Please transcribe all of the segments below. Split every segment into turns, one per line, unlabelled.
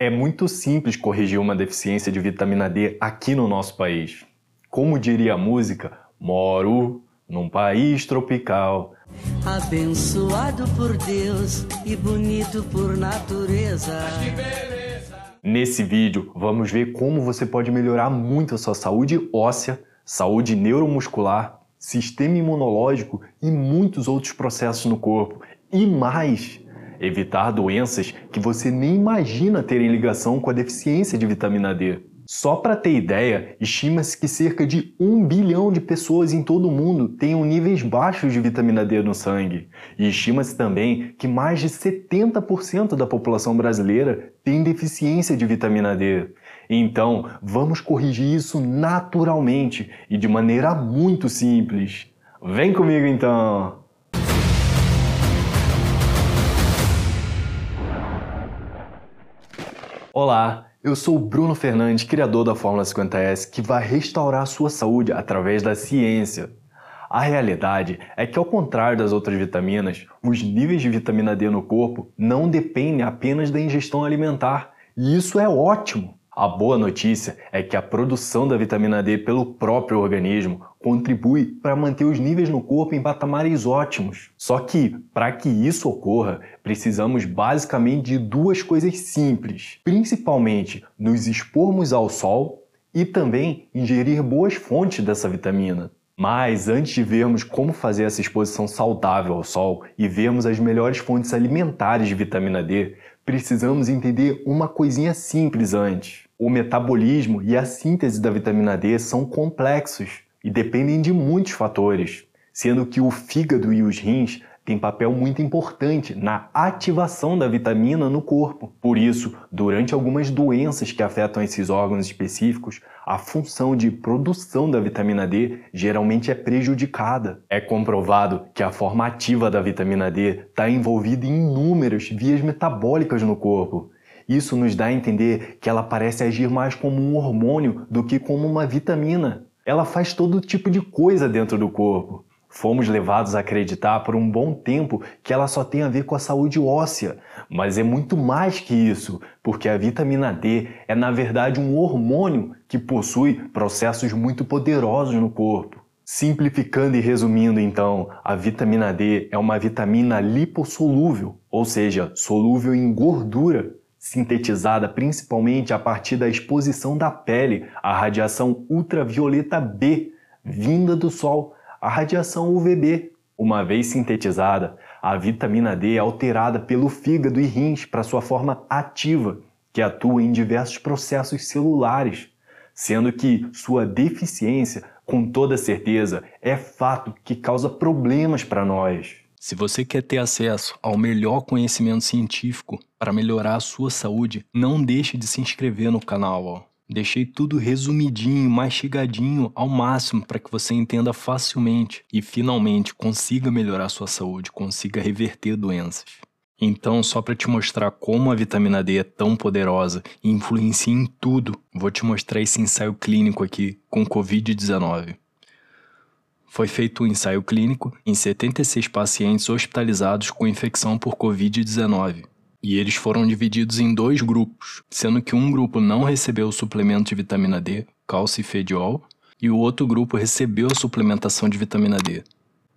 É muito simples corrigir uma deficiência de vitamina D aqui no nosso país. Como diria a música, moro num país tropical.
Abençoado por Deus e bonito por natureza.
Nesse vídeo, vamos ver como você pode melhorar muito a sua saúde óssea, saúde neuromuscular, sistema imunológico e muitos outros processos no corpo. E mais! Evitar doenças que você nem imagina terem ligação com a deficiência de vitamina D. Só para ter ideia, estima-se que cerca de 1 bilhão de pessoas em todo o mundo tenham níveis baixos de vitamina D no sangue. E estima-se também que mais de 70% da população brasileira tem deficiência de vitamina D. Então, vamos corrigir isso naturalmente e de maneira muito simples. Vem comigo então! Olá, eu sou o Bruno Fernandes, criador da Fórmula 50S, que vai restaurar a sua saúde através da ciência. A realidade é que, ao contrário das outras vitaminas, os níveis de vitamina D no corpo não dependem apenas da ingestão alimentar, e isso é ótimo. A boa notícia é que a produção da vitamina D pelo próprio organismo contribui para manter os níveis no corpo em patamares ótimos. Só que, para que isso ocorra, precisamos basicamente de duas coisas simples, principalmente nos expormos ao sol e também ingerir boas fontes dessa vitamina. Mas antes de vermos como fazer essa exposição saudável ao sol e vermos as melhores fontes alimentares de vitamina D, precisamos entender uma coisinha simples antes. O metabolismo e a síntese da vitamina D são complexos e dependem de muitos fatores, sendo que o fígado e os rins têm papel muito importante na ativação da vitamina no corpo. Por isso, durante algumas doenças que afetam esses órgãos específicos, a função de produção da vitamina D geralmente é prejudicada. É comprovado que a forma ativa da vitamina D está envolvida em inúmeras vias metabólicas no corpo, isso nos dá a entender que ela parece agir mais como um hormônio do que como uma vitamina. Ela faz todo tipo de coisa dentro do corpo. Fomos levados a acreditar por um bom tempo que ela só tem a ver com a saúde óssea, mas é muito mais que isso, porque a vitamina D é na verdade um hormônio que possui processos muito poderosos no corpo. Simplificando e resumindo, então, a vitamina D é uma vitamina lipossolúvel, ou seja, solúvel em gordura, sintetizada principalmente a partir da exposição da pele à radiação ultravioleta B, vinda do Sol, a radiação UVB. Uma vez sintetizada, a vitamina D é alterada pelo fígado e rins para sua forma ativa, que atua em diversos processos celulares, sendo que sua deficiência, com toda certeza, é fato que causa problemas para nós.
Se você quer ter acesso ao melhor conhecimento científico para melhorar a sua saúde, não deixe de se inscrever no canal. Ó. Deixei tudo resumidinho, mastigadinho ao máximo para que você entenda facilmente e finalmente consiga melhorar sua saúde, consiga reverter doenças. Então, só para te mostrar como a vitamina D é tão poderosa e influencia em tudo, vou te mostrar esse ensaio clínico aqui com Covid-19 foi feito um ensaio clínico em 76 pacientes hospitalizados com infecção por Covid-19. E eles foram divididos em dois grupos, sendo que um grupo não recebeu o suplemento de vitamina D, calcifediol, e o outro grupo recebeu a suplementação de vitamina D.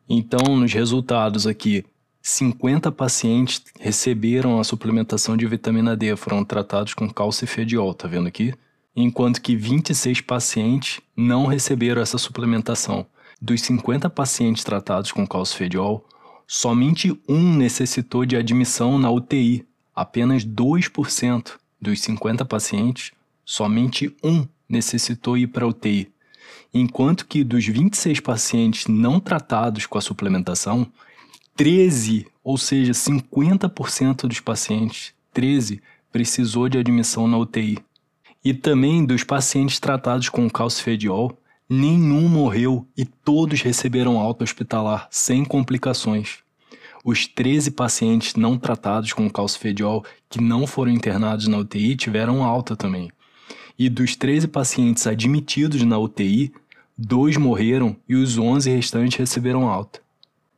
Então, nos resultados aqui, 50 pacientes receberam a suplementação de vitamina D, foram tratados com calcifediol, tá vendo aqui? Enquanto que 26 pacientes não receberam essa suplementação. Dos 50 pacientes tratados com calcifediol, somente um necessitou de admissão na UTI. Apenas 2% dos 50 pacientes, somente um necessitou ir para a UTI. Enquanto que dos 26 pacientes não tratados com a suplementação, 13, ou seja, 50% dos pacientes, 13 precisou de admissão na UTI. E também dos pacientes tratados com calcifediol, nenhum morreu e todos receberam alta hospitalar sem complicações. Os 13 pacientes não tratados com calcifediol que não foram internados na UTI tiveram alta também. E dos 13 pacientes admitidos na UTI, dois morreram e os 11 restantes receberam alta.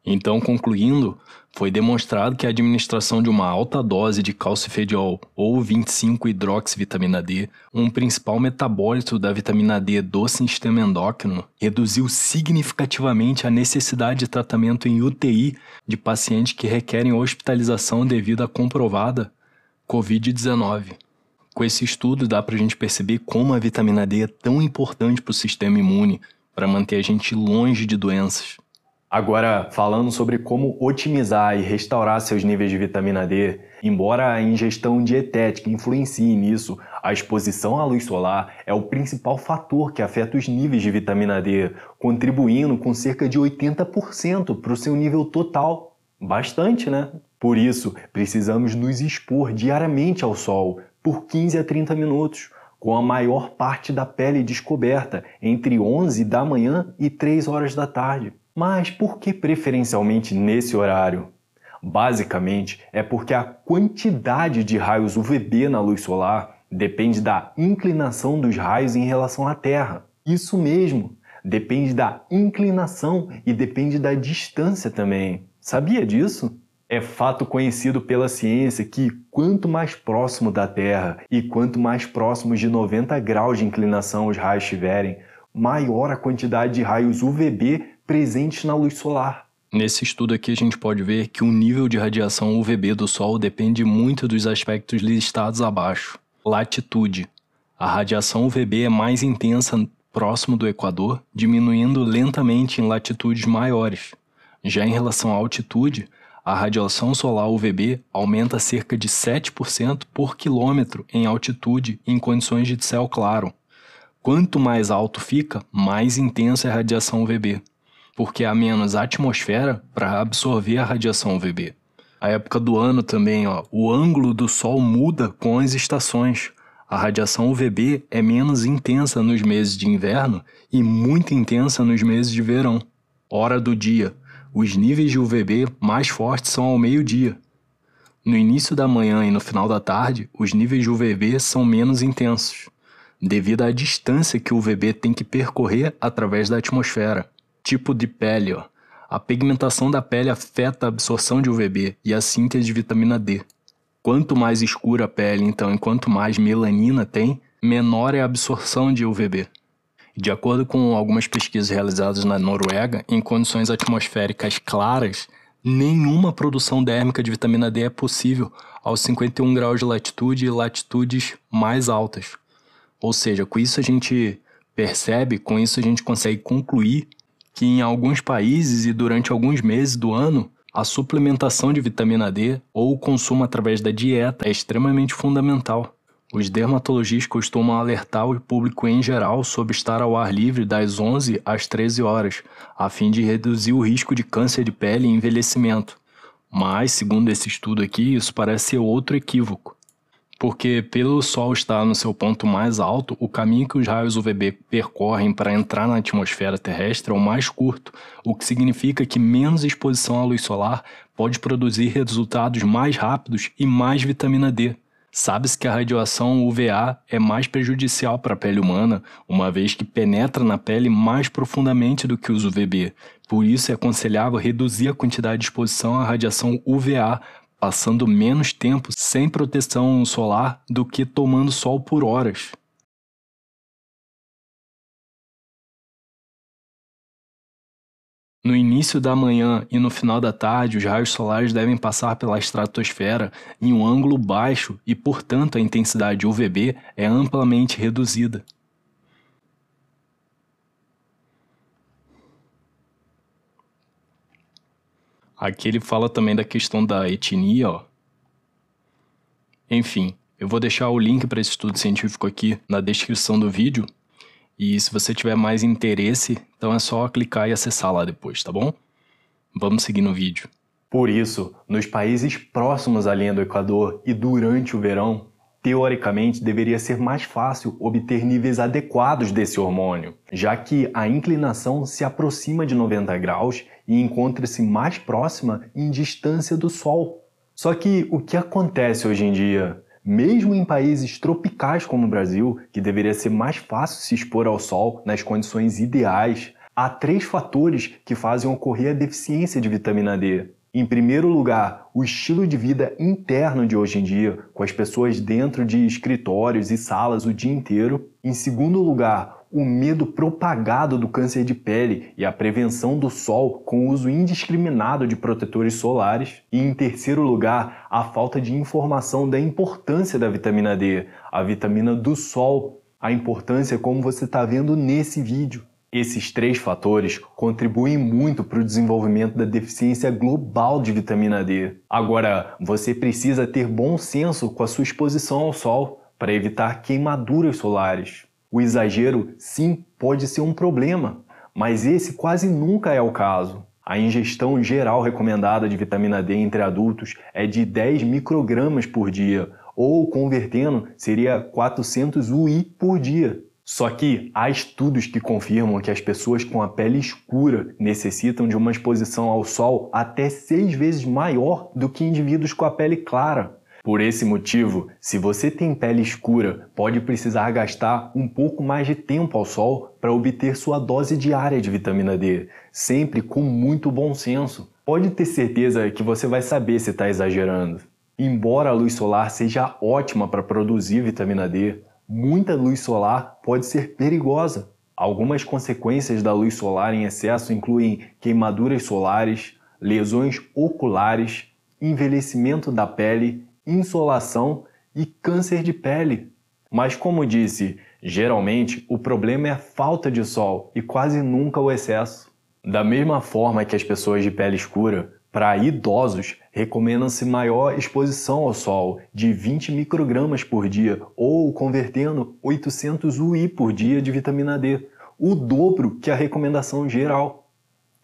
Então, concluindo, foi demonstrado que a administração de uma alta dose de calcifediol ou 25-hidroxivitamina D, um principal metabólito da vitamina D do sistema endócrino, reduziu significativamente a necessidade de tratamento em UTI de pacientes que requerem hospitalização devido à comprovada COVID-19. Com esse estudo dá para a gente perceber como a vitamina D é tão importante para o sistema imune, para manter a gente longe de doenças.
Agora, falando sobre como otimizar e restaurar seus níveis de vitamina D, embora a ingestão dietética influencie nisso, a exposição à luz solar é o principal fator que afeta os níveis de vitamina D, contribuindo com cerca de 80% para o seu nível total. Bastante, né? Por isso, precisamos nos expor diariamente ao sol, por 15 a 30 minutos, com a maior parte da pele descoberta entre 11 da manhã e 3 horas da tarde. Mas por que preferencialmente nesse horário? Basicamente é porque a quantidade de raios UVB na luz solar depende da inclinação dos raios em relação à Terra. Isso mesmo, depende da inclinação e depende da distância também. Sabia disso? É fato conhecido pela ciência que quanto mais próximo da Terra e quanto mais próximos de 90 graus de inclinação os raios estiverem, maior a quantidade de raios UVB presentes na luz solar.
Nesse estudo aqui a gente pode ver que o nível de radiação UVB do Sol depende muito dos aspectos listados abaixo. Latitude. A radiação UVB é mais intensa próximo do Equador, diminuindo lentamente em latitudes maiores. Já em relação à altitude, a radiação solar UVB aumenta cerca de 7% por quilômetro em altitude em condições de céu claro. Quanto mais alto fica, mais intensa é a radiação UVB porque há menos atmosfera para absorver a radiação UVB. A época do ano também, ó, o ângulo do Sol muda com as estações. A radiação UVB é menos intensa nos meses de inverno e muito intensa nos meses de verão. Hora do dia. Os níveis de UVB mais fortes são ao meio-dia. No início da manhã e no final da tarde, os níveis de UVB são menos intensos, devido à distância que o UVB tem que percorrer através da atmosfera tipo de pele. Ó. A pigmentação da pele afeta a absorção de UVB e a síntese de vitamina D. Quanto mais escura a pele, então, e quanto mais melanina tem, menor é a absorção de UVB. De acordo com algumas pesquisas realizadas na Noruega, em condições atmosféricas claras, nenhuma produção dérmica de vitamina D é possível aos 51 graus de latitude e latitudes mais altas. Ou seja, com isso a gente percebe, com isso a gente consegue concluir que em alguns países e durante alguns meses do ano, a suplementação de vitamina D ou o consumo através da dieta é extremamente fundamental. Os dermatologistas costumam alertar o público em geral sobre estar ao ar livre das 11 às 13 horas, a fim de reduzir o risco de câncer de pele e envelhecimento. Mas, segundo esse estudo aqui, isso parece ser outro equívoco porque pelo Sol estar no seu ponto mais alto, o caminho que os raios UVB percorrem para entrar na atmosfera terrestre é o mais curto, o que significa que menos exposição à luz solar pode produzir resultados mais rápidos e mais vitamina D. Sabe-se que a radiação UVA é mais prejudicial para a pele humana, uma vez que penetra na pele mais profundamente do que os UVB. Por isso é aconselhável reduzir a quantidade de exposição à radiação UVA passando menos tempo sem proteção solar do que tomando sol por horas. No início da manhã e no final da tarde, os raios solares devem passar pela estratosfera em um ângulo baixo e, portanto, a intensidade UVB é amplamente reduzida. Aqui ele fala também da questão da etnia, ó. Enfim, eu vou deixar o link para esse estudo científico aqui na descrição do vídeo. E se você tiver mais interesse, então é só clicar e acessar lá depois, tá bom? Vamos seguir no vídeo.
Por isso, nos países próximos à linha do Equador e durante o verão, teoricamente deveria ser mais fácil obter níveis adequados desse hormônio, já que a inclinação se aproxima de 90 graus e encontra-se mais próxima em distância do Sol. Só que o que acontece hoje em dia? Mesmo em países tropicais como o Brasil, que deveria ser mais fácil se expor ao sol nas condições ideais,
Há três fatores que fazem ocorrer a deficiência de vitamina D. Em primeiro lugar, o estilo de vida interno de hoje em dia, com as pessoas dentro de escritórios e salas o dia inteiro. Em segundo lugar, o medo propagado do câncer de pele e a prevenção do sol com o uso indiscriminado de protetores solares. E em terceiro lugar, a falta de informação da importância da vitamina D, a vitamina do sol, a importância como você está vendo nesse vídeo. Esses três fatores contribuem muito para o desenvolvimento da deficiência global de vitamina D. Agora, você precisa ter bom senso com a sua exposição ao sol para evitar queimaduras solares. O exagero, sim, pode ser um problema, mas esse quase nunca é o caso. A ingestão geral recomendada de vitamina D entre adultos é de 10 microgramas por dia, ou convertendo seria 400 UI por dia. Só que há estudos que confirmam que as pessoas com a pele escura necessitam de uma exposição ao sol até seis vezes maior do que indivíduos com a pele clara. Por esse motivo, se você tem pele escura, pode precisar gastar um pouco mais de tempo ao sol para obter sua dose diária de vitamina D, sempre com muito bom senso. Pode ter certeza que você vai saber se está exagerando. Embora a luz solar seja ótima para produzir vitamina D, muita luz solar pode ser perigosa. Algumas consequências da luz solar em excesso incluem queimaduras solares, lesões oculares, envelhecimento da pele, insolação e câncer de pele. Mas, como disse, geralmente o problema é a falta de sol e quase nunca o excesso. Da mesma forma que as pessoas de pele escura para idosos, recomenda-se maior exposição ao sol, de 20 microgramas por dia, ou convertendo 800 UI por dia de vitamina D, o dobro que a recomendação geral.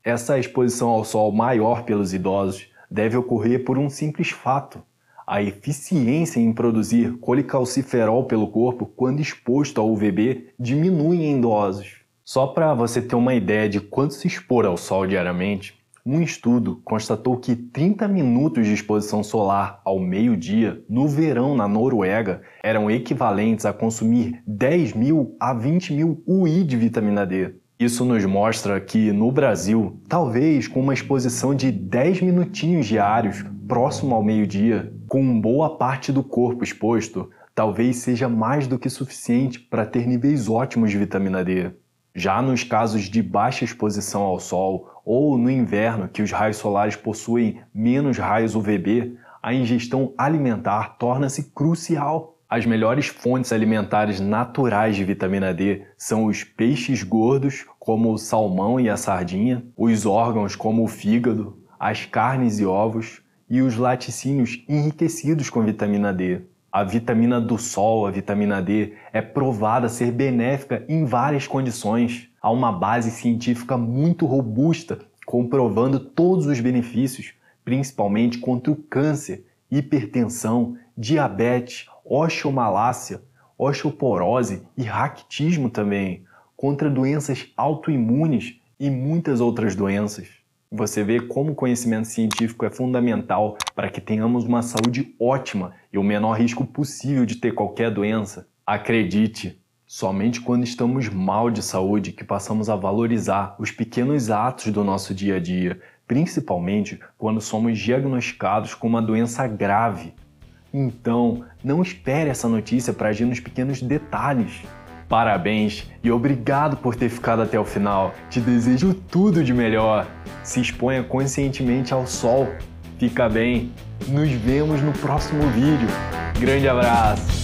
Essa exposição ao sol maior pelos idosos deve ocorrer por um simples fato. A eficiência em produzir colicalciferol pelo corpo quando exposto ao UVB diminui em idosos. Só para você ter uma ideia de quanto se expor ao sol diariamente, um estudo constatou que 30 minutos de exposição solar ao meio-dia no verão na Noruega eram equivalentes a consumir 10 mil a 20 mil UI de vitamina D. Isso nos mostra que no Brasil, talvez com uma exposição de 10 minutinhos diários próximo ao meio-dia, com boa parte do corpo exposto, talvez seja mais do que suficiente para ter níveis ótimos de vitamina D. Já nos casos de baixa exposição ao sol ou no inverno que os raios solares possuem menos raios UVB, a ingestão alimentar torna-se crucial. As melhores fontes alimentares naturais de vitamina D são os peixes gordos, como o salmão e a sardinha, os órgãos, como o fígado, as carnes e ovos, e os laticínios enriquecidos com vitamina D. A vitamina do sol, a vitamina D, é provada ser benéfica em várias condições. Há uma base científica muito robusta comprovando todos os benefícios, principalmente contra o câncer, hipertensão, diabetes, osteomalácia, osteoporose e raquitismo também, contra doenças autoimunes e muitas outras doenças. Você vê como o conhecimento científico é fundamental para que tenhamos uma saúde ótima e o menor risco possível de ter qualquer doença. Acredite, somente quando estamos mal de saúde que passamos a valorizar os pequenos atos do nosso dia a dia, principalmente quando somos diagnosticados com uma doença grave. Então, não espere essa notícia para agir nos pequenos detalhes. Parabéns e obrigado por ter ficado até o final. Te desejo tudo de melhor. Se exponha conscientemente ao sol. Fica bem. Nos vemos no próximo vídeo. Grande abraço.